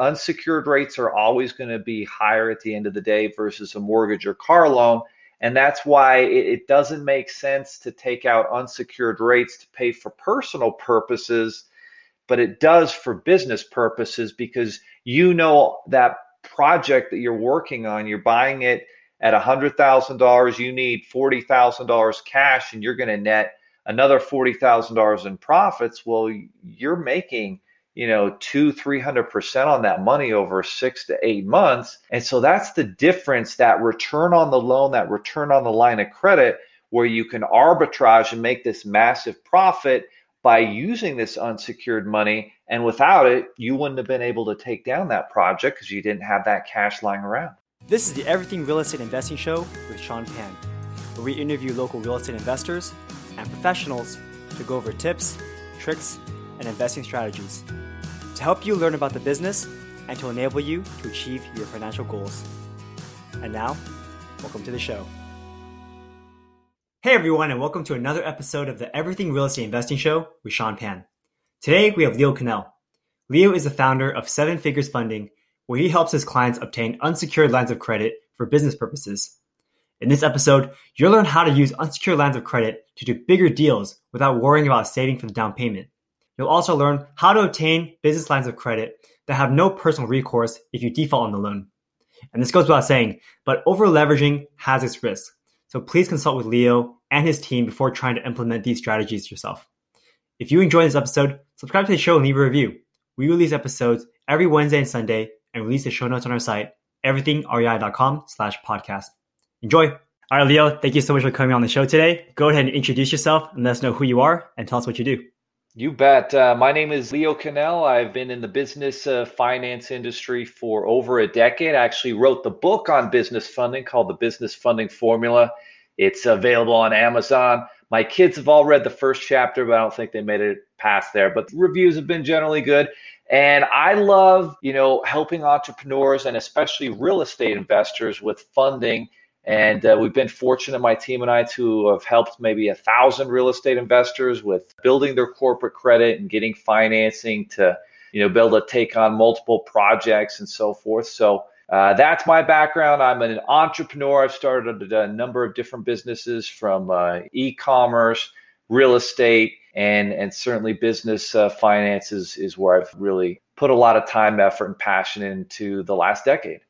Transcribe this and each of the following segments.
unsecured rates are always going to be higher at the end of the day versus a mortgage or car loan. And that's why it, doesn't make sense to take out unsecured rates to pay for personal purposes, but it does for business purposes because you know that project that you're working on, you're buying it at $100,000, you need $40,000 cash and you're going to net another $40,000 in profits. Well, you're making you know two three hundred percent on that money over six to eight months. And so that's the difference that return on the loan that return on the line of credit where you can arbitrage and make this massive profit by using this unsecured money. And without it you wouldn't have been able to take down that project because you didn't have that cash lying around. This is the everything real estate investing show with sean pan where we interview local real estate investors and professionals to go over tips tricks and investing strategies to help you learn about the business and to enable you to achieve your financial goals. And now, welcome to the show. Hey everyone, and welcome to another episode of the Everything Real Estate Investing Show with Sean Pan. Today we have Leo Cannell. Leo is the founder of Seven Figures Funding, where he helps his clients obtain unsecured lines of credit for business purposes. In this episode, you'll learn how to use unsecured lines of credit to do bigger deals without worrying about saving for the down payment. You'll also learn how to obtain business lines of credit that have no personal recourse if you default on the loan. And this goes without saying, but over leveraging has its risks. So please consult with Leo and his team before trying to implement these strategies yourself. If you enjoyed this episode, subscribe to the show and leave a review. We release episodes every Wednesday and Sunday and release the show notes on our site, everythingrei.com slash podcast. Enjoy! All right, Leo, thank you so much for coming on the show today. Go ahead and introduce yourself and let us know who you are and tell us what you do. You bet. Uh, my name is Leo Cannell. I've been in the business uh, finance industry for over a decade. I actually wrote the book on business funding called The Business Funding Formula. It's available on Amazon. My kids have all read the first chapter, but I don't think they made it past there. But the reviews have been generally good. And I love, you know, helping entrepreneurs and especially real estate investors with funding and uh, we've been fortunate, my team and I, to have helped maybe a thousand real estate investors with building their corporate credit and getting financing to, you know, be able to take on multiple projects and so forth. So uh, that's my background. I'm an entrepreneur. I've started a number of different businesses from uh, e-commerce, real estate, and and certainly business uh, finances is where I've really put a lot of time, effort, and passion into the last decade.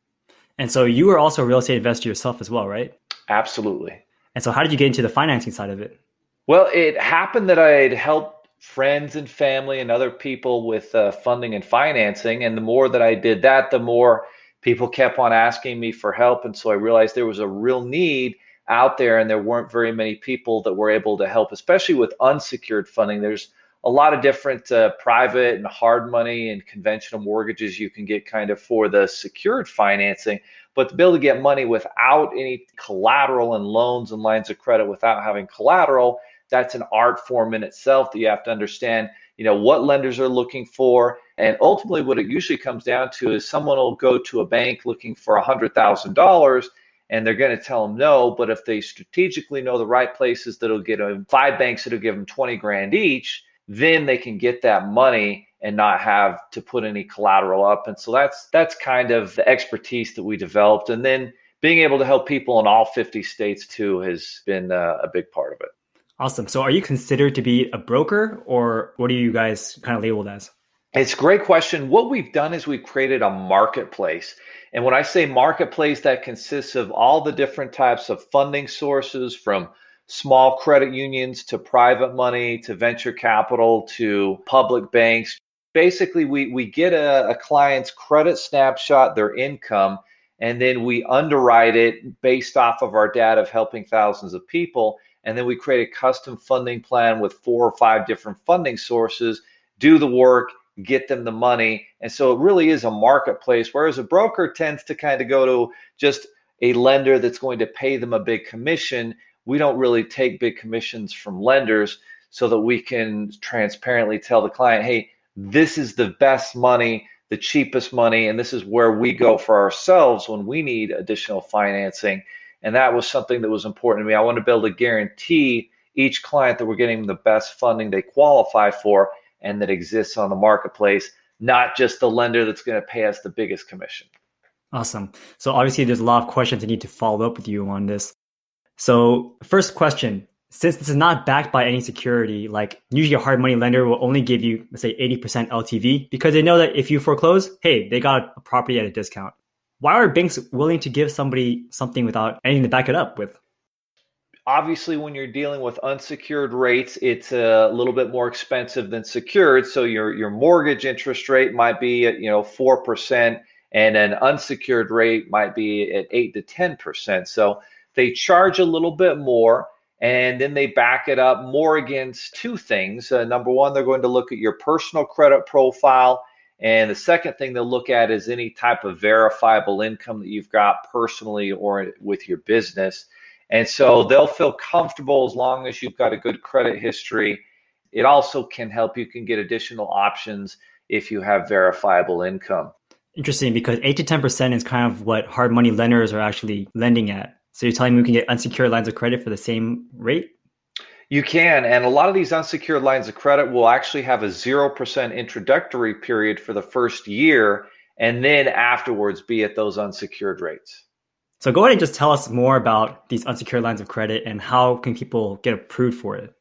And so you were also a real estate investor yourself as well, right? Absolutely. And so how did you get into the financing side of it? Well, it happened that I'd helped friends and family and other people with uh, funding and financing. And the more that I did that, the more people kept on asking me for help. And so I realized there was a real need out there, and there weren't very many people that were able to help, especially with unsecured funding. There's a lot of different uh, private and hard money and conventional mortgages you can get kind of for the secured financing. But to be able to get money without any collateral and loans and lines of credit without having collateral, that's an art form in itself that you have to understand, you know, what lenders are looking for. And ultimately, what it usually comes down to is someone will go to a bank looking for $100,000 and they're going to tell them no. But if they strategically know the right places that'll get them, five banks that'll give them 20 grand each, then they can get that money and not have to put any collateral up. And so that's that's kind of the expertise that we developed. And then being able to help people in all 50 states too has been uh, a big part of it. Awesome. So are you considered to be a broker or what are you guys kind of labeled as? It's a great question. What we've done is we've created a marketplace. And when I say marketplace, that consists of all the different types of funding sources from small credit unions to private money to venture capital to public banks. Basically, we, we get a, a client's credit snapshot, their income, and then we underwrite it based off of our data of helping thousands of people. And then we create a custom funding plan with four or five different funding sources, do the work, get them the money. And so it really is a marketplace, whereas a broker tends to kind of go to just a lender that's going to pay them a big commission we don't really take big commissions from lenders so that we can transparently tell the client, hey, this is the best money, the cheapest money, and this is where we go for ourselves when we need additional financing. And that was something that was important to me. I want to be able to guarantee each client that we're getting the best funding they qualify for and that exists on the marketplace. not just the lender that's going to pay us the biggest commission. Awesome. So obviously there's a lot of questions I need to follow up with you on this. So first question, since this is not backed by any security, like usually a hard money lender will only give you, let's say 80% LTV because they know that if you foreclose, hey, they got a property at a discount. Why are banks willing to give somebody something without anything to back it up with? obviously when you're dealing with unsecured rates it's a little bit more expensive than secured so your your mortgage interest rate might be at you know 4% and an unsecured rate might be at 8 to 10% so they charge a little bit more and then they back it up more against two things uh, number one they're going to look at your personal credit profile and the second thing they'll look at is any type of verifiable income that you've got personally or with your business and so they'll feel comfortable as long as you've got a good credit history. It also can help you can get additional options if you have verifiable income. Interesting because 8 to 10% is kind of what hard money lenders are actually lending at. So you're telling me we can get unsecured lines of credit for the same rate? You can. And a lot of these unsecured lines of credit will actually have a 0% introductory period for the first year and then afterwards be at those unsecured rates. So go ahead and just tell us more about these unsecured lines of credit and how can people get approved for it?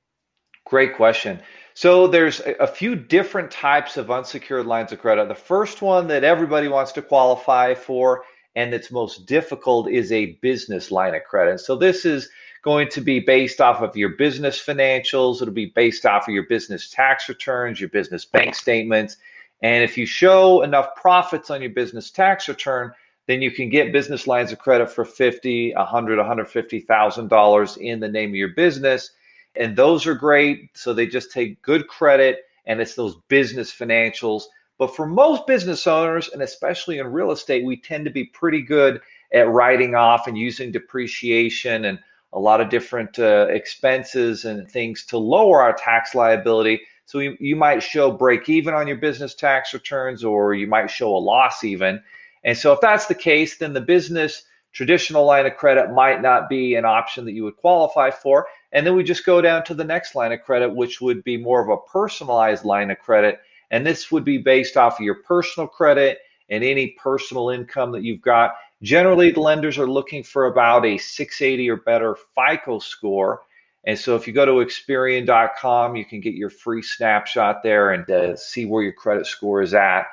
Great question. So there's a few different types of unsecured lines of credit. The first one that everybody wants to qualify for and that's most difficult is a business line of credit. So this is going to be based off of your business financials, it'll be based off of your business tax returns, your business bank statements, and if you show enough profits on your business tax return, then you can get business lines of credit for 50, 100, 150,000 dollars in the name of your business, and those are great. So they just take good credit, and it's those business financials. But for most business owners, and especially in real estate, we tend to be pretty good at writing off and using depreciation and a lot of different uh, expenses and things to lower our tax liability. So you, you might show break even on your business tax returns, or you might show a loss even. And so if that's the case, then the business traditional line of credit might not be an option that you would qualify for. And then we just go down to the next line of credit, which would be more of a personalized line of credit. And this would be based off of your personal credit and any personal income that you've got. Generally, the lenders are looking for about a 680 or better FICO score. And so if you go to Experian.com, you can get your free snapshot there and uh, see where your credit score is at.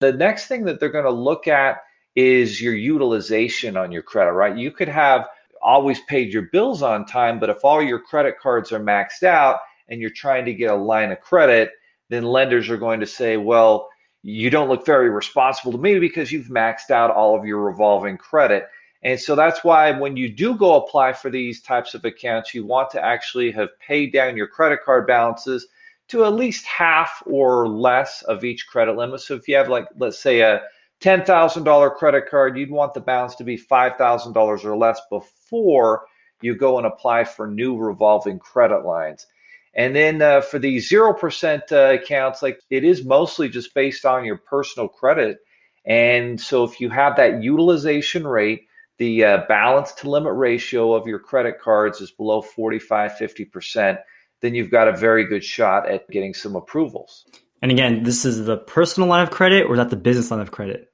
The next thing that they're going to look at is your utilization on your credit, right? You could have always paid your bills on time, but if all your credit cards are maxed out and you're trying to get a line of credit, then lenders are going to say, well, you don't look very responsible to me because you've maxed out all of your revolving credit. And so that's why when you do go apply for these types of accounts, you want to actually have paid down your credit card balances to at least half or less of each credit limit. So if you have like let's say a $10,000 credit card, you'd want the balance to be $5,000 or less before you go and apply for new revolving credit lines. And then uh, for the 0% uh, accounts, like it is mostly just based on your personal credit. And so if you have that utilization rate, the uh, balance to limit ratio of your credit cards is below 45, 50% then you've got a very good shot at getting some approvals. And again, this is the personal line of credit or is that the business line of credit?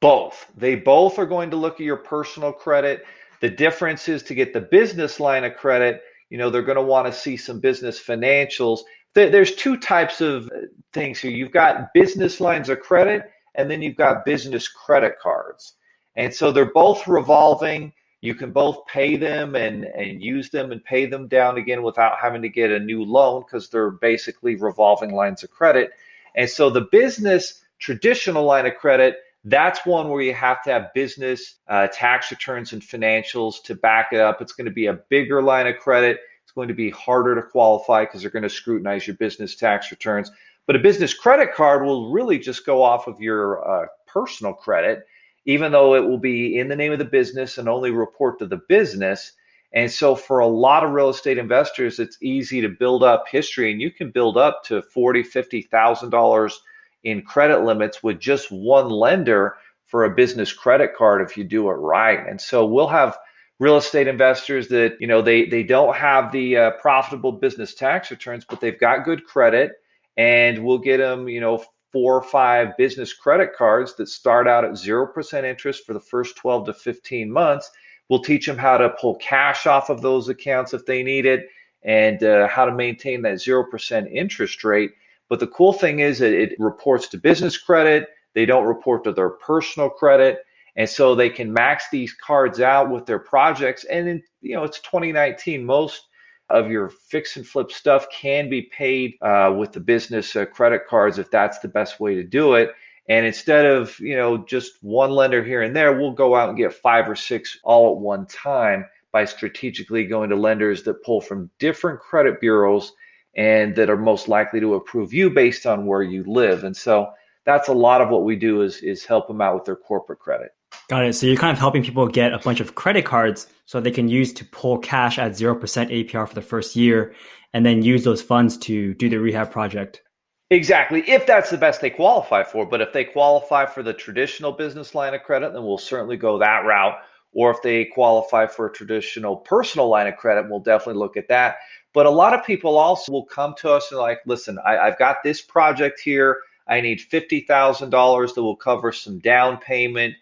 Both. They both are going to look at your personal credit. The difference is to get the business line of credit, you know, they're going to want to see some business financials. There's two types of uh, things here. You've got business lines of credit and then you've got business credit cards. And so they're both revolving you can both pay them and, and use them and pay them down again without having to get a new loan because they're basically revolving lines of credit. And so the business traditional line of credit, that's one where you have to have business uh, tax returns and financials to back it up. It's going to be a bigger line of credit. It's going to be harder to qualify because they're going to scrutinize your business tax returns. But a business credit card will really just go off of your uh, personal credit even though it will be in the name of the business and only report to the business. And so for a lot of real estate investors, it's easy to build up history and you can build up to forty, fifty thousand dollars in credit limits with just one lender for a business credit card if you do it right. And so we'll have real estate investors that you know they they don't have the uh, profitable business tax returns, but they've got good credit, and we'll get them you know four or five business credit cards that start out at 0% interest for the first 12 to 15 months. We'll teach them how to pull cash off of those accounts if they need it and uh, how to maintain that 0% interest rate. But the cool thing is that it reports to business credit, they don't report to their personal credit. And so they can max these cards out with their projects. And in, you know, it's 2019. Most of your fix and flip stuff can be paid uh, with the business uh, credit cards if that's the best way to do it. And instead of you know just one lender here and there, we'll go out and get five or six all at one time by strategically going to lenders that pull from different credit bureaus and that are most likely to approve you based on where you live. And so that's a lot of what we do is is help them out with their corporate credit. Got it. So you're kind of helping people get a bunch of credit cards so they can use to pull cash at 0% APR for the first year and then use those funds to do the rehab project. Exactly. If that's the best they qualify for. But if they qualify for the traditional business line of credit, then we'll certainly go that route. Or if they qualify for a traditional personal line of credit, we'll definitely look at that. But a lot of people also will come to us and like, listen, I, have got this project here. I need $50,000 that will cover some down payment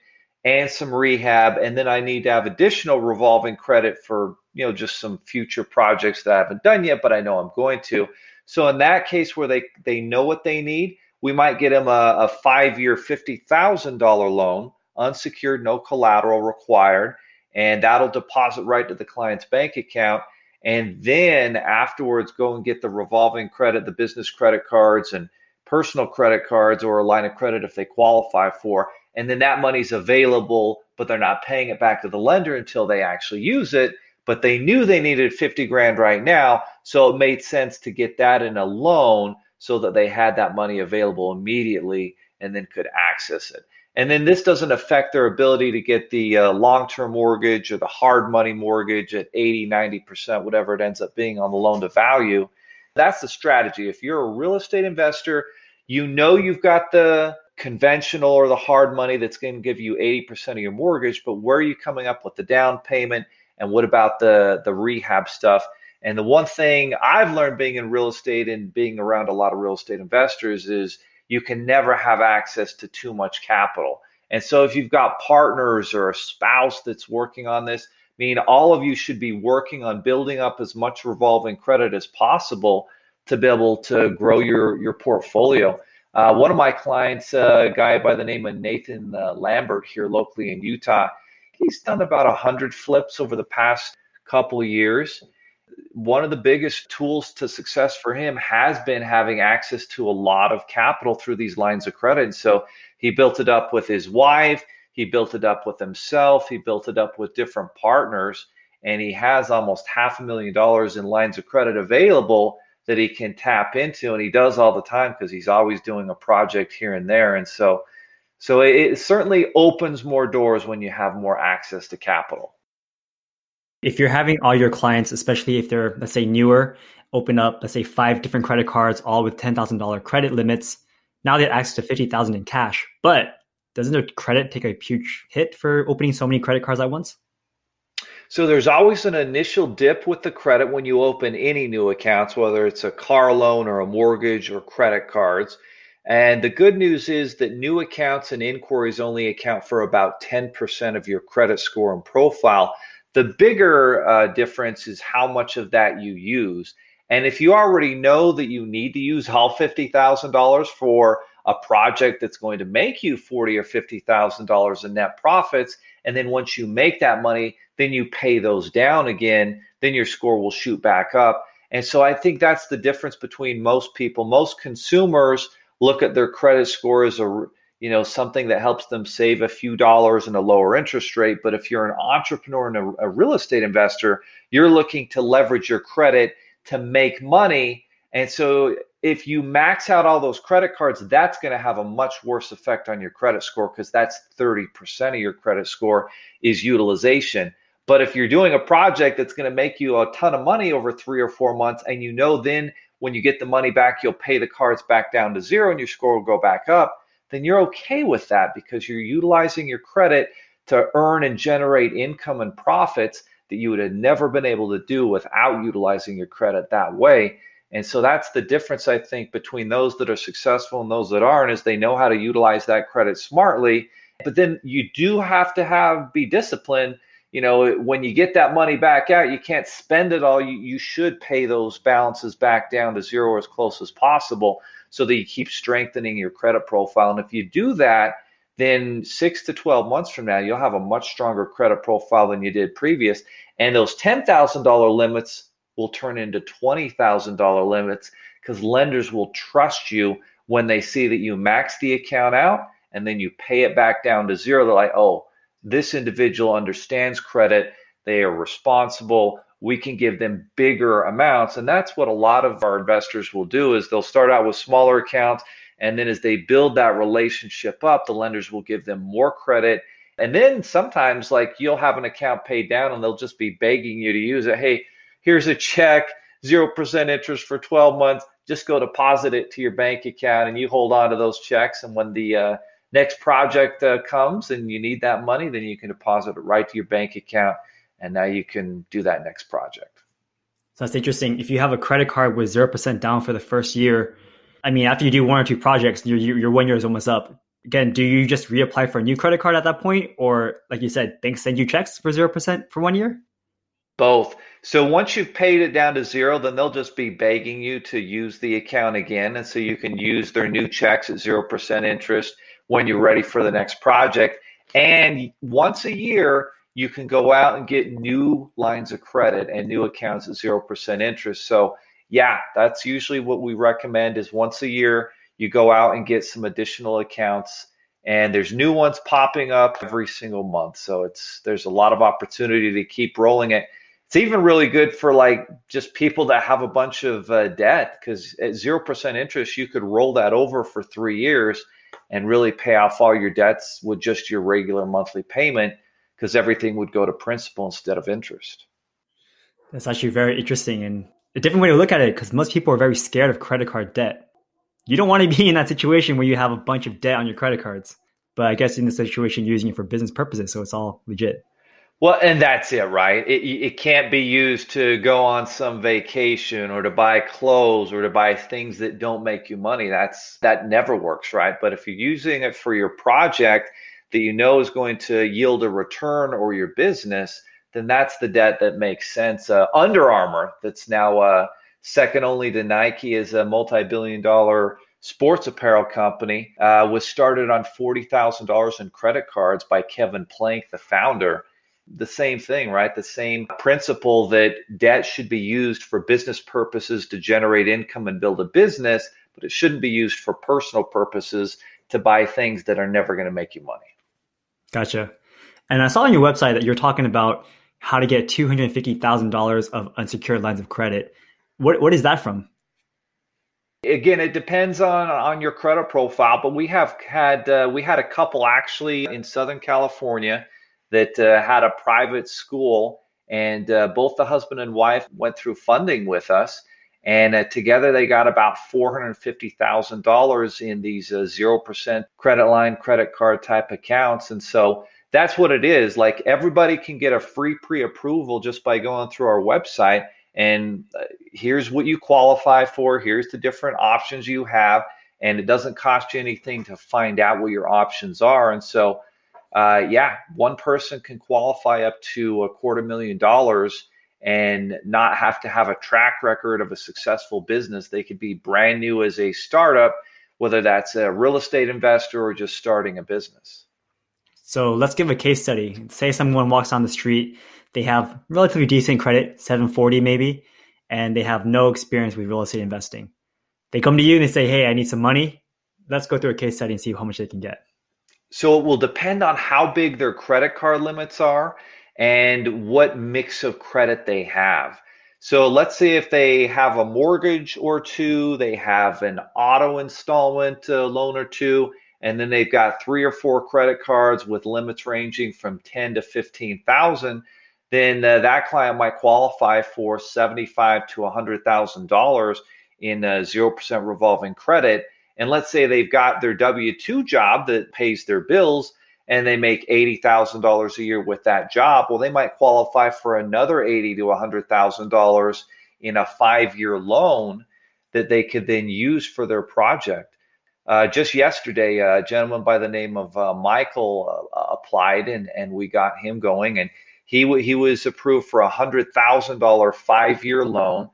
and some rehab and then i need to have additional revolving credit for you know just some future projects that i haven't done yet but i know i'm going to so in that case where they they know what they need we might get them a, a five year $50000 loan unsecured no collateral required and that'll deposit right to the client's bank account and then afterwards go and get the revolving credit the business credit cards and personal credit cards or a line of credit if they qualify for and then that money's available, but they're not paying it back to the lender until they actually use it. But they knew they needed 50 grand right now, so it made sense to get that in a loan so that they had that money available immediately and then could access it. And then this doesn't affect their ability to get the uh, long term mortgage or the hard money mortgage at 80, 90%, whatever it ends up being on the loan to value. That's the strategy. If you're a real estate investor, you know you've got the conventional or the hard money that's going to give you 80% of your mortgage, but where are you coming up with the down payment? And what about the, the rehab stuff? And the one thing I've learned being in real estate and being around a lot of real estate investors is you can never have access to too much capital. And so if you've got partners or a spouse that's working on this, I mean, all of you should be working on building up as much revolving credit as possible to be able to grow your, your portfolio. Uh, one of my clients, uh, a guy by the name of Nathan uh, Lambert here locally in Utah, he's done about 100 flips over the past couple of years. One of the biggest tools to success for him has been having access to a lot of capital through these lines of credit. And so he built it up with his wife, he built it up with himself, he built it up with different partners, and he has almost half a million dollars in lines of credit available that he can tap into and he does all the time because he's always doing a project here and there and so so it, it certainly opens more doors when you have more access to capital if you're having all your clients especially if they're let's say newer open up let's say five different credit cards all with $10000 credit limits now they have access to 50000 in cash but doesn't their credit take a huge hit for opening so many credit cards at once so there's always an initial dip with the credit when you open any new accounts, whether it's a car loan or a mortgage or credit cards. And the good news is that new accounts and inquiries only account for about 10% of your credit score and profile. The bigger uh, difference is how much of that you use. And if you already know that you need to use all $50,000 for a project that's going to make you forty or fifty thousand dollars in net profits, and then once you make that money, then you pay those down again, then your score will shoot back up. And so I think that's the difference between most people. Most consumers look at their credit score as a you know something that helps them save a few dollars and a lower interest rate. But if you're an entrepreneur and a, a real estate investor, you're looking to leverage your credit to make money. And so if you max out all those credit cards, that's going to have a much worse effect on your credit score because that's 30% of your credit score is utilization. But if you're doing a project that's going to make you a ton of money over three or four months, and you know then when you get the money back, you'll pay the cards back down to zero and your score will go back up, then you're okay with that because you're utilizing your credit to earn and generate income and profits that you would have never been able to do without utilizing your credit that way. And so that's the difference, I think, between those that are successful and those that aren't, is they know how to utilize that credit smartly. But then you do have to have be disciplined. You know, when you get that money back out, you can't spend it all. You, you should pay those balances back down to zero as close as possible so that you keep strengthening your credit profile. And if you do that, then six to 12 months from now, you'll have a much stronger credit profile than you did previous. And those $10,000 limits will turn into $20,000 limits because lenders will trust you when they see that you max the account out and then you pay it back down to zero. They're like, oh, this individual understands credit. They are responsible. We can give them bigger amounts. And that's what a lot of our investors will do is they'll start out with smaller accounts. And then as they build that relationship up, the lenders will give them more credit. And then sometimes like you'll have an account paid down and they'll just be begging you to use it. Hey, here's a check, 0% interest for 12 months. Just go deposit it to your bank account and you hold on to those checks. And when the uh, next project uh, comes and you need that money, then you can deposit it right to your bank account. And now you can do that next project. So that's interesting. If you have a credit card with 0% down for the first year, I mean, after you do one or two projects, your, your one year is almost up. Again, do you just reapply for a new credit card at that point? Or, like you said, banks send you checks for 0% for one year? Both. So once you've paid it down to zero, then they'll just be begging you to use the account again. And so you can use their new checks at 0% interest when you're ready for the next project. And once a year, you can go out and get new lines of credit and new accounts at 0% interest. So yeah, that's usually what we recommend is once a year, you go out and get some additional accounts and there's new ones popping up every single month. So it's there's a lot of opportunity to keep rolling it it's even really good for like just people that have a bunch of uh, debt because at 0% interest, you could roll that over for three years and really pay off all your debts with just your regular monthly payment because everything would go to principal instead of interest. That's actually very interesting and a different way to look at it because most people are very scared of credit card debt. You don't want to be in that situation where you have a bunch of debt on your credit cards. But I guess in this situation, you're using it for business purposes, so it's all legit. Well, and that's it, right? It, it can't be used to go on some vacation or to buy clothes or to buy things that don't make you money. That's that never works, right? But if you're using it for your project that you know is going to yield a return or your business, then that's the debt that makes sense. Uh, Under Armour, that's now uh, second only to Nike, is a multi-billion-dollar sports apparel company. Uh, was started on forty thousand dollars in credit cards by Kevin Plank, the founder the same thing, right? The same principle that debt should be used for business purposes to generate income and build a business, but it shouldn't be used for personal purposes to buy things that are never going to make you money. Gotcha. And I saw on your website that you're talking about how to get $250,000 of unsecured lines of credit. What, what is that from? Again, it depends on on your credit profile, but we have had uh, we had a couple actually in Southern California that uh, had a private school, and uh, both the husband and wife went through funding with us. And uh, together they got about $450,000 in these 0% uh, credit line, credit card type accounts. And so that's what it is. Like everybody can get a free pre approval just by going through our website. And uh, here's what you qualify for, here's the different options you have. And it doesn't cost you anything to find out what your options are. And so uh, yeah, one person can qualify up to a quarter million dollars and not have to have a track record of a successful business. They could be brand new as a startup, whether that's a real estate investor or just starting a business. So let's give a case study. Say someone walks on the street, they have relatively decent credit, 740 maybe, and they have no experience with real estate investing. They come to you and they say, Hey, I need some money. Let's go through a case study and see how much they can get. So it will depend on how big their credit card limits are and what mix of credit they have. So let's say if they have a mortgage or two, they have an auto installment uh, loan or two, and then they've got three or four credit cards with limits ranging from 10 to 15,000, then uh, that client might qualify for 75 to $100,000 in 0% uh, revolving credit and let's say they've got their W 2 job that pays their bills and they make $80,000 a year with that job. Well, they might qualify for another $80 to $100,000 in a five year loan that they could then use for their project. Uh, just yesterday, a gentleman by the name of uh, Michael uh, applied, and and we got him going, and he w- he was approved for a hundred thousand dollar five year loan.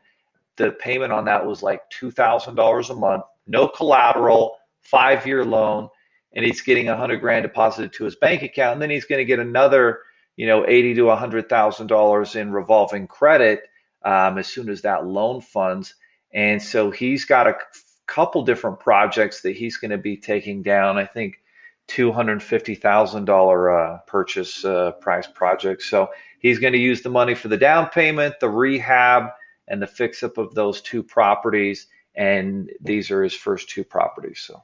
The payment on that was like two thousand dollars a month, no collateral, five year loan, and he's getting a hundred grand deposited to his bank account, and then he's going to get another, you know, eighty to a hundred thousand dollars in revolving credit um, as soon as that loan funds. And so he's got a couple different projects that he's going to be taking down. I think two hundred fifty thousand uh, purchase uh, price project. So he's going to use the money for the down payment, the rehab, and the fix up of those two properties. And these are his first two properties. So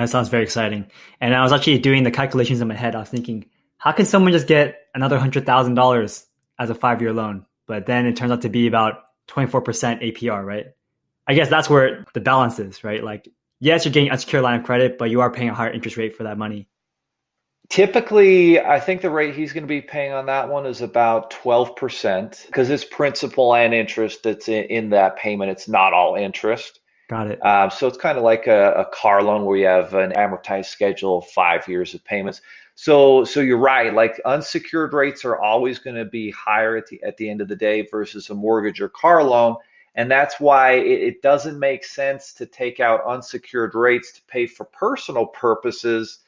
that sounds very exciting. And I was actually doing the calculations in my head. I was thinking, how can someone just get another hundred thousand dollars as a five year loan? But then it turns out to be about twenty four percent APR, right? I guess that's where the balance is, right? Like yes, you're getting unsecured line of credit, but you are paying a higher interest rate for that money. Typically, I think the rate he's going to be paying on that one is about 12% because it's principal and interest that's in, that payment. It's not all interest. Got it. Um, so it's kind of like a, a, car loan where you have an amortized schedule of five years of payments. So, so you're right. Like unsecured rates are always going to be higher at the at the end of the day versus a mortgage or car loan. And that's why it, it doesn't make sense to take out unsecured rates to pay for personal purposes,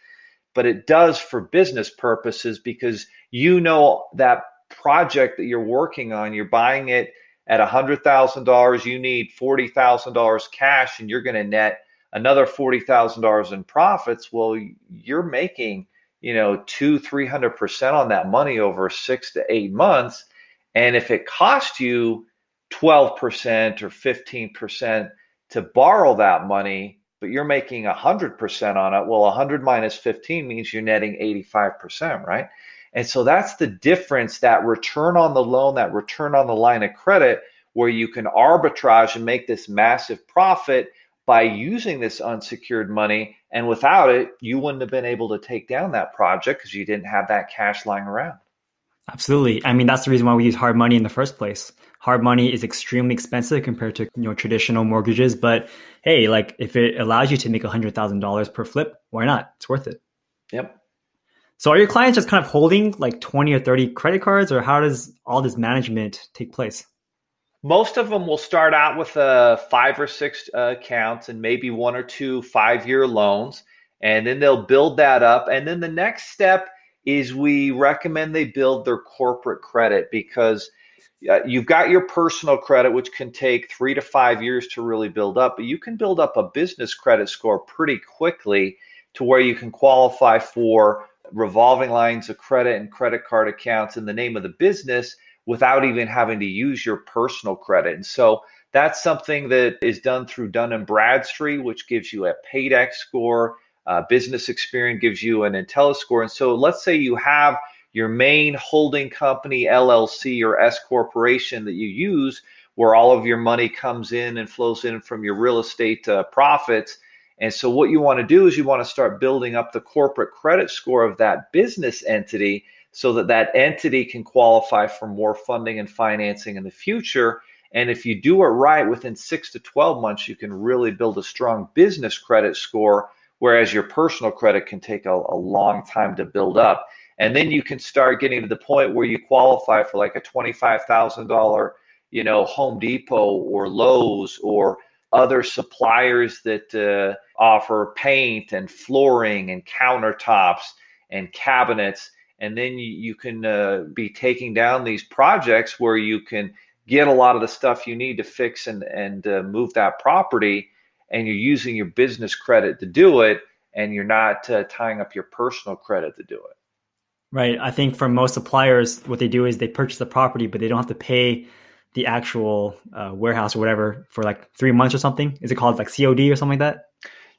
but it does for business purposes because you know that project that you're working on, you're buying it at $100,000, you need $40,000 cash and you're going to net another $40,000 in profits. Well, you're making, you know, two, 300% on that money over six to eight months. And if it cost you 12% or 15% to borrow that money, but you're making 100% on it. Well, 100 minus 15 means you're netting 85%, right? And so that's the difference that return on the loan, that return on the line of credit, where you can arbitrage and make this massive profit by using this unsecured money. And without it, you wouldn't have been able to take down that project because you didn't have that cash lying around. Absolutely. I mean, that's the reason why we use hard money in the first place. Hard money is extremely expensive compared to you know traditional mortgages, but hey, like if it allows you to make hundred thousand dollars per flip, why not? It's worth it. Yep. So are your clients just kind of holding like twenty or thirty credit cards, or how does all this management take place? Most of them will start out with uh, five or six uh, accounts and maybe one or two five-year loans, and then they'll build that up. And then the next step is we recommend they build their corporate credit because uh, you've got your personal credit, which can take three to five years to really build up, but you can build up a business credit score pretty quickly to where you can qualify for revolving lines of credit and credit card accounts in the name of the business without even having to use your personal credit. And so that's something that is done through Dun and Bradstreet, which gives you a PAYDEX score uh, business Experian gives you an IntelliScore. And so let's say you have your main holding company, LLC or S corporation that you use, where all of your money comes in and flows in from your real estate uh, profits. And so what you want to do is you want to start building up the corporate credit score of that business entity so that that entity can qualify for more funding and financing in the future. And if you do it right within six to 12 months, you can really build a strong business credit score whereas your personal credit can take a, a long time to build up. And then you can start getting to the point where you qualify for like a $25,000, you know, Home Depot or Lowe's or other suppliers that uh, offer paint and flooring and countertops and cabinets. And then you, you can uh, be taking down these projects where you can get a lot of the stuff you need to fix and, and uh, move that property and you're using your business credit to do it and you're not uh, tying up your personal credit to do it. Right. I think for most suppliers, what they do is they purchase the property, but they don't have to pay the actual uh, warehouse or whatever for like three months or something. Is it called like COD or something like that?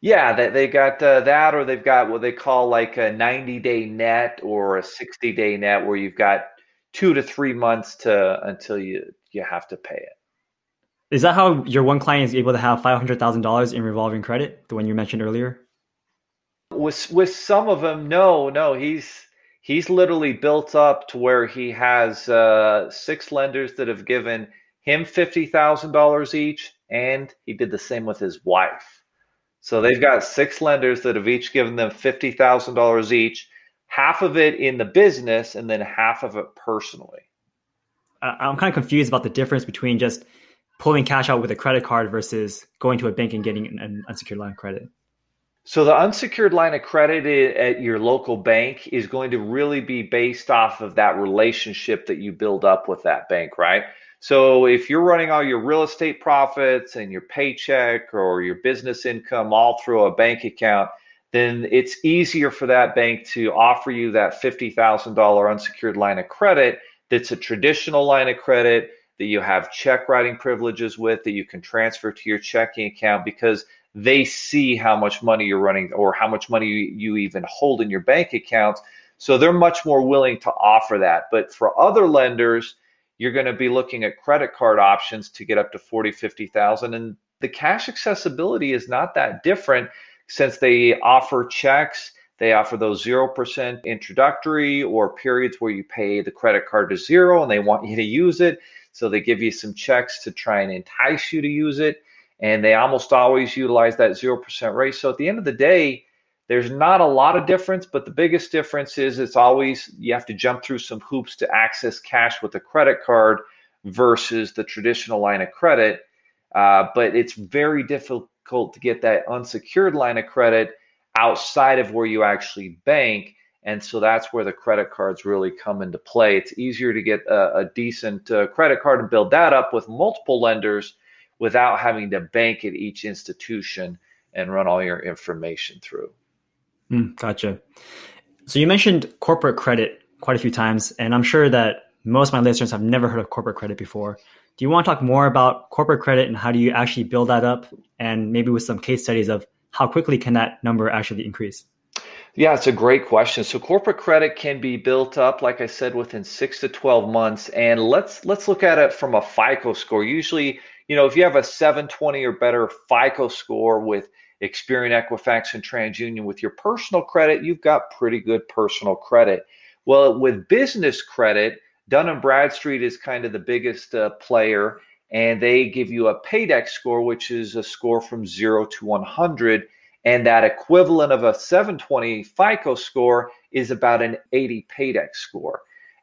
Yeah, they, they got uh, that, or they've got what they call like a 90 day net or a 60 day net where you've got two to three months to until you, you have to pay it. Is that how your one client is able to have five hundred thousand dollars in revolving credit, the one you mentioned earlier? With with some of them, no, no. He's he's literally built up to where he has uh, six lenders that have given him $50,000 each, and he did the same with his wife. So they've got six lenders that have each given them $50,000 each, half of it in the business and then half of it personally. I'm kind of confused about the difference between just pulling cash out with a credit card versus going to a bank and getting an unsecured line of credit. So the unsecured line of credit at your local bank is going to really be based off of that relationship that you build up with that bank, right? So if you're running all your real estate profits and your paycheck or your business income all through a bank account, then it's easier for that bank to offer you that $50,000 unsecured line of credit that's a traditional line of credit that you have check writing privileges with that you can transfer to your checking account because they see how much money you're running or how much money you, even hold in your bank accounts. So they're much more willing to offer that. But for other lenders, you're going to be looking at credit card options to get up to 40, 50,000 and the cash accessibility is not that different since they offer checks, they offer those 0% introductory or periods where you pay the credit card to zero and they want you to use it. So they give you some checks to try and entice you to use it. And they almost always utilize that 0% rate. So at the end of the day, there's not a lot of difference, but the biggest difference is it's always you have to jump through some hoops to access cash with a credit card versus the traditional line of credit. Uh, but it's very difficult to get that unsecured line of credit outside of where you actually bank. And so that's where the credit cards really come into play. It's easier to get a, a decent uh, credit card and build that up with multiple lenders without having to bank at each institution and run all your information through. Mm, gotcha. So you mentioned corporate credit quite a few times, and I'm sure that most of my listeners have never heard of corporate credit before. Do you want to talk more about corporate credit and how do you actually build that up, and maybe with some case studies of how quickly can that number actually increase? Yeah, it's a great question. So corporate credit can be built up, like I said, within six to twelve months. And let's let's look at it from a FICO score. Usually, you know, if you have a 720 or better FICO score with Experian, Equifax, and TransUnion. With your personal credit, you've got pretty good personal credit. Well, with business credit, Dun & Bradstreet is kind of the biggest uh, player, and they give you a Paydex score, which is a score from 0 to 100. And that equivalent of a 720 FICO score is about an 80 Paydex score.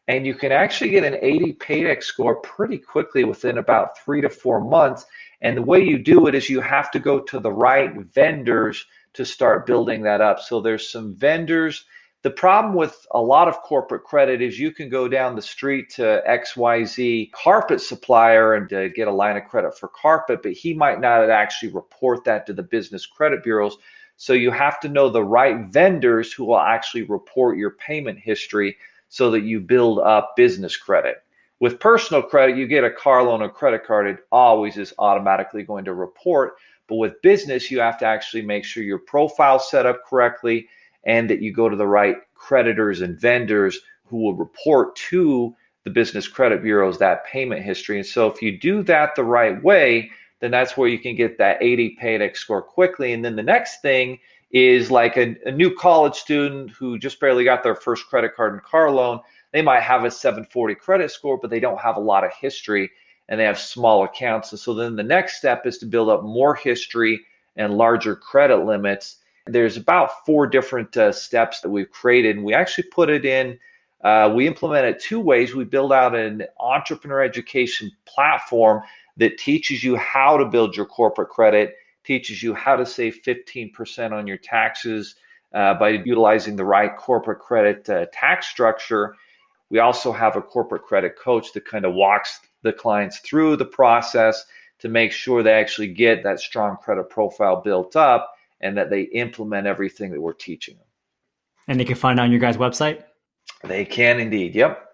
And you can actually get an 80 Paydex score pretty quickly within about three to four months. And the way you do it is you have to go to the right vendors to start building that up. So there's some vendors. The problem with a lot of corporate credit is you can go down the street to XYZ carpet supplier and uh, get a line of credit for carpet, but he might not actually report that to the business credit bureaus. So you have to know the right vendors who will actually report your payment history so that you build up business credit. With personal credit, you get a car loan or credit card, it always is automatically going to report. But with business, you have to actually make sure your profile set up correctly and that you go to the right creditors and vendors who will report to the business credit bureaus that payment history. And so if you do that the right way, then that's where you can get that 80 Paydex score quickly. And then the next thing is like a, a new college student who just barely got their first credit card and car loan they might have a 740 credit score, but they don't have a lot of history and they have small accounts. And so then the next step is to build up more history and larger credit limits. There's about four different uh, steps that we've created, and we actually put it in. Uh, we implement it two ways. We build out an entrepreneur education platform that teaches you how to build your corporate credit, teaches you how to save 15% on your taxes uh, by utilizing the right corporate credit uh, tax structure we also have a corporate credit coach that kind of walks the clients through the process to make sure they actually get that strong credit profile built up and that they implement everything that we're teaching them. And they can find it on your guys' website? They can indeed. Yep.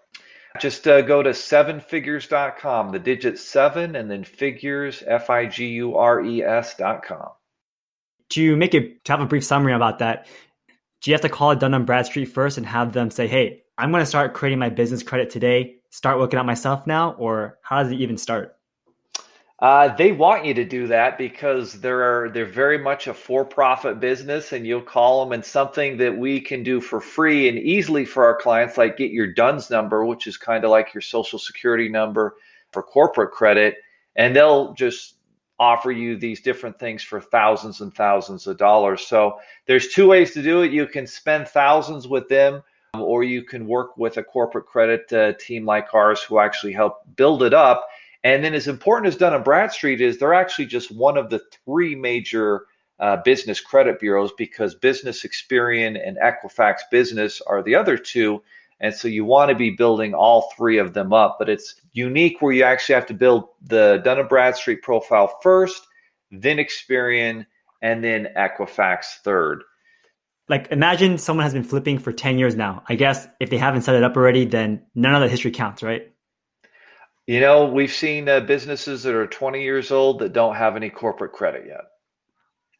Just uh, go to sevenfigures.com, the digit seven, and then figures, F I G U R E S.com. To make it, to have a brief summary about that, do you have to call a Dun & Bradstreet first and have them say, hey, I'm going to start creating my business credit today, start looking at myself now, or how does it even start? Uh, they want you to do that because they're they're very much a for-profit business, and you'll call them and something that we can do for free and easily for our clients, like get your DUNS number, which is kind of like your social security number, for corporate credit, and they'll just offer you these different things for thousands and thousands of dollars. So there's two ways to do it. You can spend thousands with them, or you can work with a corporate credit uh, team like ours who actually help build it up. And then, as important as Dun and Bradstreet is, they're actually just one of the three major uh, business credit bureaus because Business Experian and Equifax Business are the other two. And so you want to be building all three of them up, but it's unique where you actually have to build the Dun & Bradstreet profile first, then Experian, and then Equifax third. Like imagine someone has been flipping for 10 years now. I guess if they haven't set it up already, then none of the history counts, right? You know, we've seen uh, businesses that are 20 years old that don't have any corporate credit yet.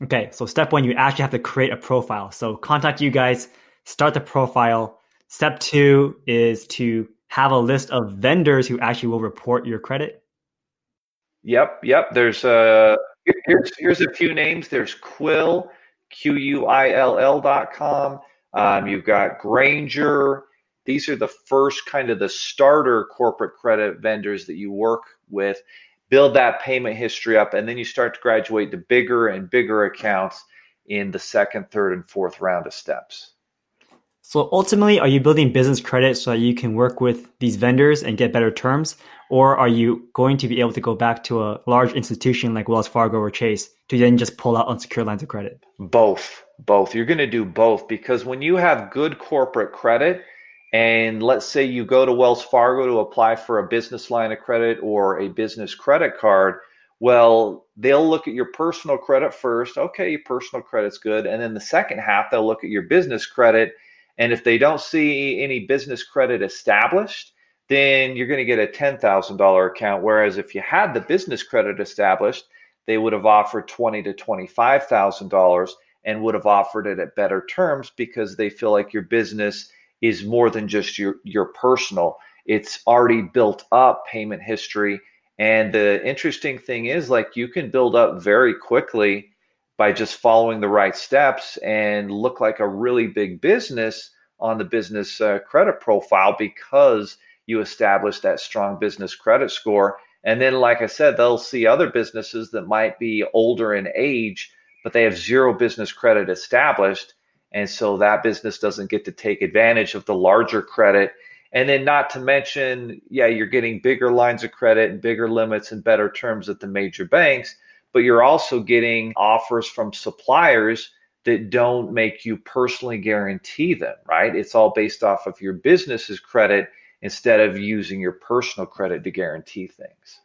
Okay, so step one, you actually have to create a profile. So contact you guys, start the profile, Step two is to have a list of vendors who actually will report your credit. Yep, yep. There's uh here's here's a few names. There's Quill, Q U I L L dot com. Um, you've got Grainger. These are the first kind of the starter corporate credit vendors that you work with. Build that payment history up, and then you start to graduate to bigger and bigger accounts in the second, third, and fourth round of steps. So ultimately, are you building business credit so that you can work with these vendors and get better terms? Or are you going to be able to go back to a large institution like Wells Fargo or Chase to then just pull out unsecured lines of credit? Both. Both. You're going to do both because when you have good corporate credit, and let's say you go to Wells Fargo to apply for a business line of credit or a business credit card, well, they'll look at your personal credit first. Okay, your personal credit's good. And then the second half, they'll look at your business credit and if they don't see any business credit established, then you're going to get a $10,000 account. Whereas if you had the business credit established, they would have offered twenty to twenty-five thousand dollars and would have offered it at better terms because they feel like your business is more than just your your personal. It's already built up payment history. And the interesting thing is like you can build up very quickly by just following the right steps and look like a really big business on the business uh, credit profile because you establish that strong business credit score. And then, like I said, they'll see other businesses that might be older in age, but they have zero business credit established. And so that business doesn't get to take advantage of the larger credit. And then, not to mention, yeah, you're getting bigger lines of credit and bigger limits and better terms at the major banks but you're also getting offers from suppliers that don't make you personally guarantee them, right? It's all based off of your business's credit instead of using your personal credit to guarantee things.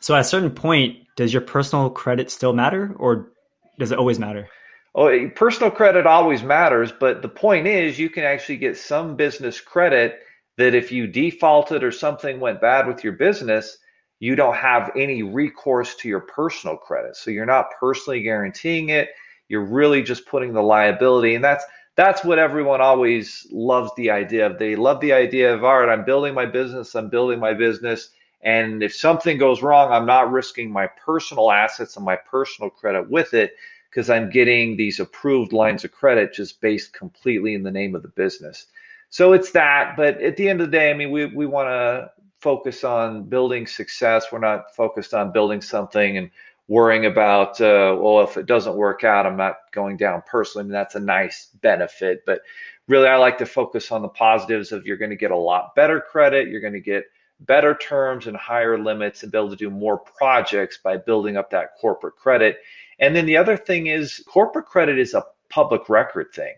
So at a certain point, does your personal credit still matter or does it always matter? Oh, eh, personal credit always matters, but the point is you can actually get some business credit that if you defaulted or something went bad with your business, you don't have any recourse to your personal credit. So you're not personally guaranteeing it. You're really just putting the liability. And that's that's what everyone always loves the idea of. They love the idea of, all right, I'm building my business, I'm building my business. And if something goes wrong, I'm not risking my personal assets and my personal credit with it because I'm getting these approved lines of credit just based completely in the name of the business. So it's that. But at the end of the day, I mean, we, we want to focus on building success. We're not focused on building something and worrying about, uh, well, if it doesn't work out, I'm not going down personally. I mean, that's a nice benefit. But really, I like to focus on the positives of you're going to get a lot better credit, you're going to get better terms and higher limits and be able to do more projects by building up that corporate credit. And then the other thing is corporate credit is a public record thing.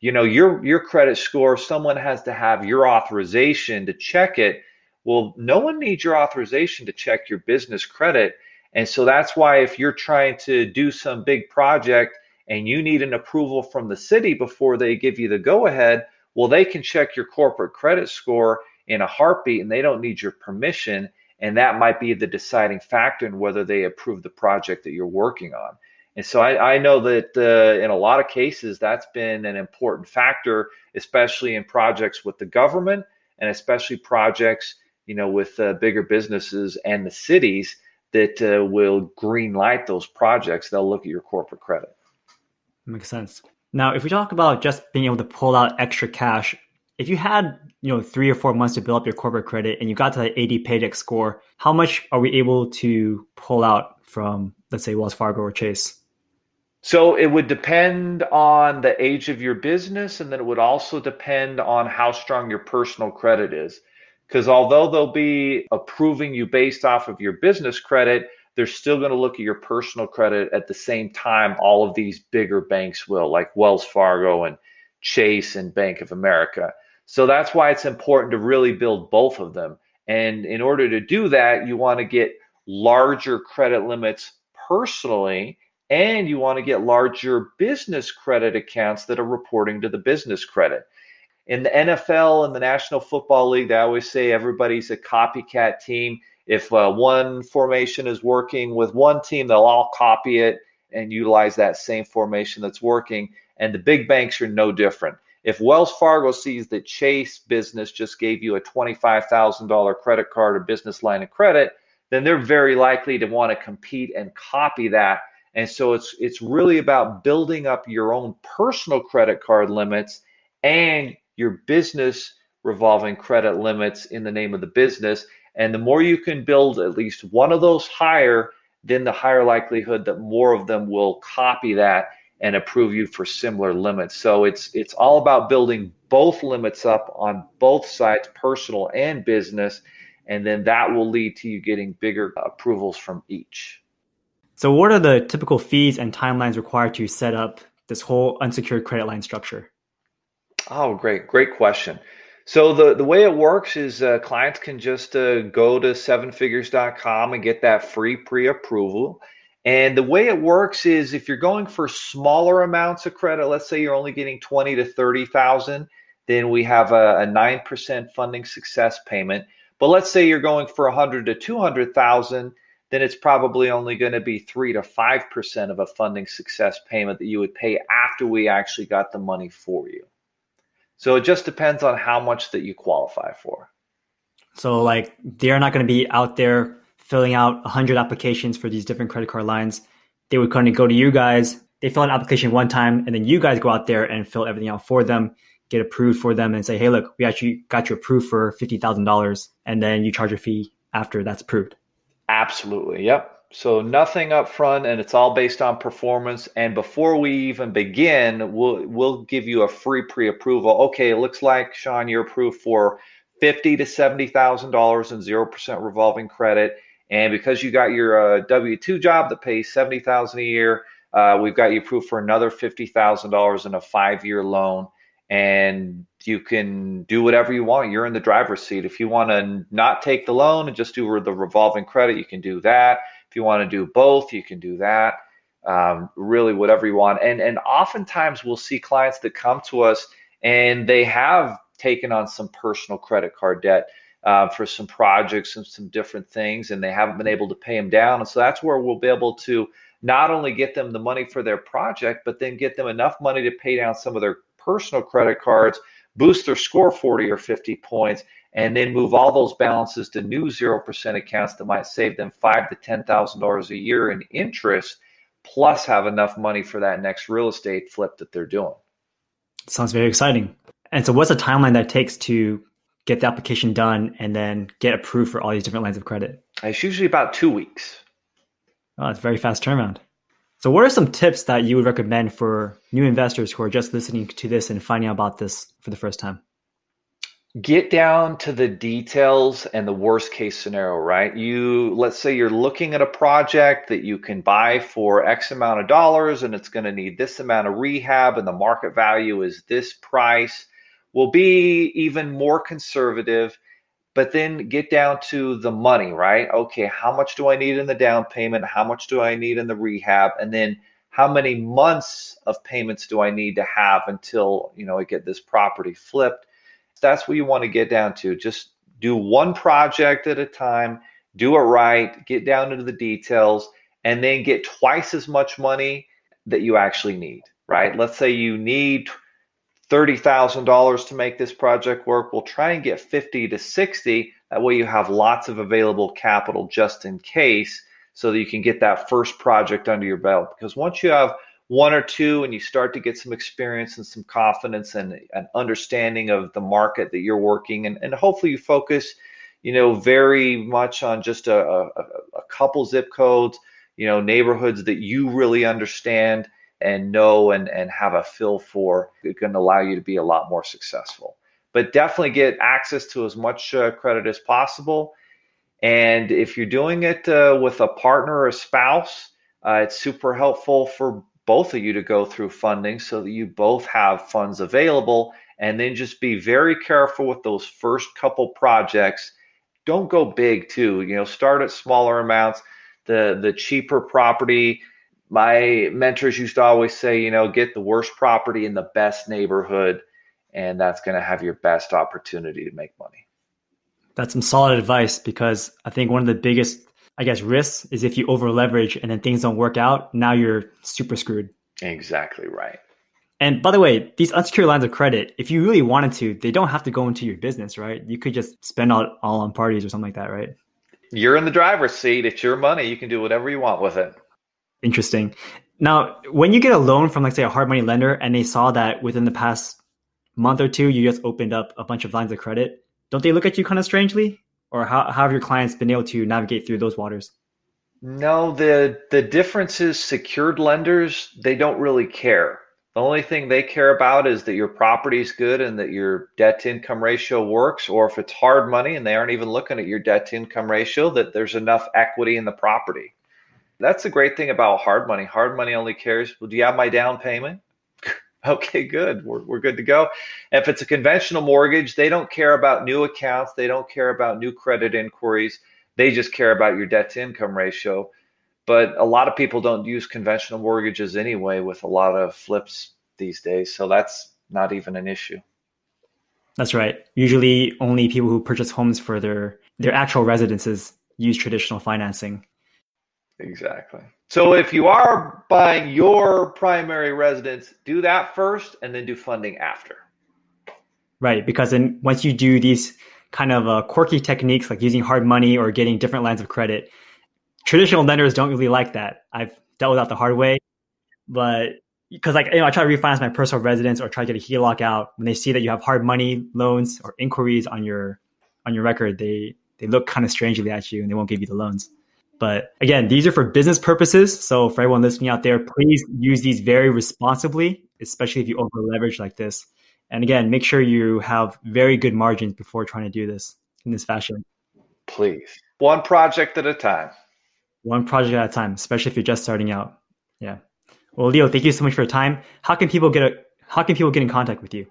You know, your your credit score, someone has to have your authorization to check it well, no one needs your authorization to check your business credit. And so that's why if you're trying to do some big project and you need an approval from the city before they give you the go ahead, well, they can check your corporate credit score in a heartbeat and they don't need your permission. And that might be the deciding factor in whether they approve the project that you're working on. And so I, I know that uh, in a lot of cases, that's been an important factor, especially in projects with the government and especially projects you know, with uh, bigger businesses and the cities that uh, will green light those projects, they'll look at your corporate credit. Makes sense. Now, if we talk about just being able to pull out extra cash, if you had you know three or four months to build up your corporate credit and you got to that 80 paydex score, how much are we able to pull out from let's say Wells Fargo or Chase? So it would depend on the age of your business, and then it would also depend on how strong your personal credit is. Because although they'll be approving you based off of your business credit, they're still going to look at your personal credit at the same time all of these bigger banks will, like Wells Fargo and Chase and Bank of America. So that's why it's important to really build both of them. And in order to do that, you want to get larger credit limits personally and you want to get larger business credit accounts that are reporting to the business credit. In the NFL and the National Football League, they always say everybody's a copycat team. If uh, one formation is working with one team, they'll all copy it and utilize that same formation that's working. And the big banks are no different. If Wells Fargo sees that Chase business just gave you a $25,000 credit card or business line of credit, then they're very likely to want to compete and copy that and so it's it's really about building up your own personal credit card limits and your business revolving credit limits in the name of the business. And the more you can build at least one of those higher, then the higher likelihood that more of them will copy that and approve you for similar limits. So it's it's all about building both limits up on both sides, personal and business, and then that will lead to you getting bigger approvals from each. So, what are the typical fees and timelines required to set up this whole unsecured credit line structure? Oh, great, great question. So the, the way it works is uh, clients can just uh, go to sevenfigures.com and get that free pre-approval. And the way it works is if you're going for smaller amounts of credit, let's say you're only getting 20 to 30,000, then we have a, a 9% funding success payment. But let's say you're going for 100 to 200,000, then it's probably only going to be three to five percent of a funding success payment that you would pay after we actually got the money for you. So it just depends on how much that you qualify for. So like they're not going to be out there filling out 100 applications for these different credit card lines. They would kind of go to you guys. They fill an application one time, and then you guys go out there and fill everything out for them, get approved for them, and say, "Hey, look, we actually got you approved for fifty thousand dollars," and then you charge a fee after that's approved. Absolutely. Yep. So nothing up front and it's all based on performance. And before we even begin, we'll we'll give you a free pre-approval. Okay, it looks like Sean, you're approved for fifty to seventy thousand dollars in zero percent revolving credit. And because you got your uh, W two job that pays seventy thousand a year, uh, we've got you approved for another fifty thousand dollars in a five year loan and you can do whatever you want. You're in the driver's seat. If you want to not take the loan and just do the revolving credit, you can do that. If you want to do both, you can do that. Um, really, whatever you want. And and oftentimes we'll see clients that come to us and they have taken on some personal credit card debt uh, for some projects and some different things, and they haven't been able to pay them down. And so that's where we'll be able to not only get them the money for their project, but then get them enough money to pay down some of their personal credit cards, boost their score 40 or 50 points, and then move all those balances to new 0% accounts that might save them five to $10,000 a year in interest, plus have enough money for that next real estate flip that they're doing. Sounds very exciting. And so, what's the timeline that takes to get the application done and then get approved for all these different lines of credit? Uh, it's usually about two weeks. Oh, it's very fast turnaround. So, what are some tips that you would recommend for new investors who are just listening to this and finding out about this for the first time? Get down to the details and the worst case scenario, right? You, let's say you're looking at a project that you can buy for X amount of dollars and it's going to need this amount of rehab and the market value is this price. Will be even more conservative but then get down to the money, right? Okay, how much do I need in the down payment? How much do I need in the rehab? And then how many months of payments do I need to have until, you know, I get this property flipped? That's what you want to get down to. Just do one project at a time, do it right, get down into the details, and then get twice as much money that you actually need, right? Let's say you need $30,000 to make this project work. We'll try and get 50 to 60. That way you have lots of available capital just in case so that you can get that first project under your belt. Because once you have one or two and you start to get some experience and some confidence and an understanding of the market that you're working and, and hopefully you focus you know very much on just a, a, a couple zip codes you know neighborhoods that you really understand and know and, and have a feel for going to allow you to be a lot more successful. But definitely get access to as much uh, credit as possible. And if you're doing it uh, with a partner or a spouse uh, it's super helpful for both of you to go through funding so that you both have funds available. And then just be very careful with those first couple projects. Don't go big too you know start at smaller amounts. The the cheaper property my mentors used to always say, you know, get the worst property in the best neighborhood, and that's going to have your best opportunity to make money. That's some solid advice because I think one of the biggest, I guess, risks is if you over leverage and then things don't work out, now you're super screwed. Exactly right. And by the way, these unsecured lines of credit, if you really wanted to, they don't have to go into your business, right? You could just spend all, all on parties or something like that, right? You're in the driver's seat. It's your money. You can do whatever you want with it. Interesting. Now, when you get a loan from, like, say, a hard money lender, and they saw that within the past month or two, you just opened up a bunch of lines of credit, don't they look at you kind of strangely? Or how, how have your clients been able to navigate through those waters? No, the the difference is secured lenders, they don't really care. The only thing they care about is that your property is good and that your debt to income ratio works, or if it's hard money and they aren't even looking at your debt to income ratio, that there's enough equity in the property. That's the great thing about hard money. Hard money only cares, well, do you have my down payment? okay, good. We're, we're good to go. if it's a conventional mortgage, they don't care about new accounts. They don't care about new credit inquiries. They just care about your debt to income ratio. But a lot of people don't use conventional mortgages anyway with a lot of flips these days. So that's not even an issue. That's right. Usually only people who purchase homes for their, their actual residences use traditional financing. Exactly. So if you are buying your primary residence, do that first and then do funding after. Right, because then once you do these kind of uh, quirky techniques like using hard money or getting different lines of credit, traditional lenders don't really like that. I've dealt with that the hard way, but because like you know, I try to refinance my personal residence or try to get a HELOC out. When they see that you have hard money loans or inquiries on your on your record, they they look kind of strangely at you and they won't give you the loans. But again, these are for business purposes. So for everyone listening out there, please use these very responsibly, especially if you over leverage like this. And again, make sure you have very good margins before trying to do this in this fashion. Please. One project at a time. One project at a time, especially if you're just starting out. Yeah. Well, Leo, thank you so much for your time. How can people get a how can people get in contact with you?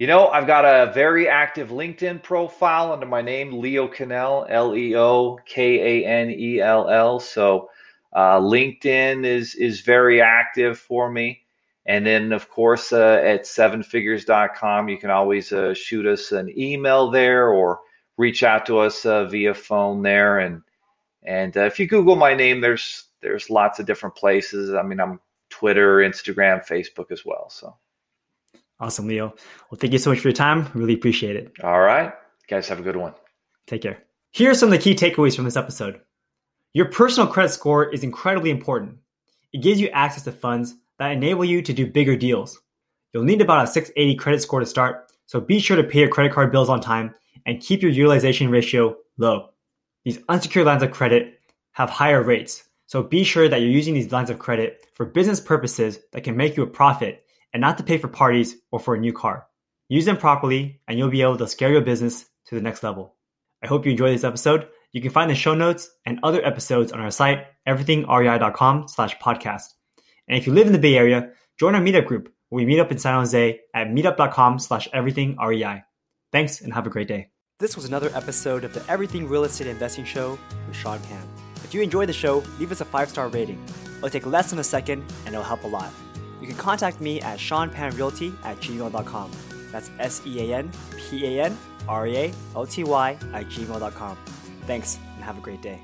You know, I've got a very active LinkedIn profile under my name, Leo Kanell, L E O K A N E L L. So uh, LinkedIn is is very active for me. And then, of course, uh, at sevenfigures.com, you can always uh, shoot us an email there or reach out to us uh, via phone there. And and uh, if you Google my name, there's there's lots of different places. I mean, I'm Twitter, Instagram, Facebook as well. So. Awesome, Leo. Well, thank you so much for your time. Really appreciate it. All right. Guys have a good one. Take care. Here are some of the key takeaways from this episode. Your personal credit score is incredibly important. It gives you access to funds that enable you to do bigger deals. You'll need about a 680 credit score to start, so be sure to pay your credit card bills on time and keep your utilization ratio low. These unsecured lines of credit have higher rates, so be sure that you're using these lines of credit for business purposes that can make you a profit and not to pay for parties or for a new car. Use them properly and you'll be able to scale your business to the next level. I hope you enjoyed this episode. You can find the show notes and other episodes on our site, everythingrei.com slash podcast. And if you live in the Bay Area, join our meetup group where we meet up in San Jose at meetup.com slash everythingrei. Thanks and have a great day. This was another episode of the Everything Real Estate Investing Show with Sean Pan. If you enjoyed the show, leave us a five-star rating. It'll take less than a second and it'll help a lot. You can contact me at seanpanrealty at gmail.com. That's S E A N P A N R E A L T Y at gmail.com. Thanks and have a great day.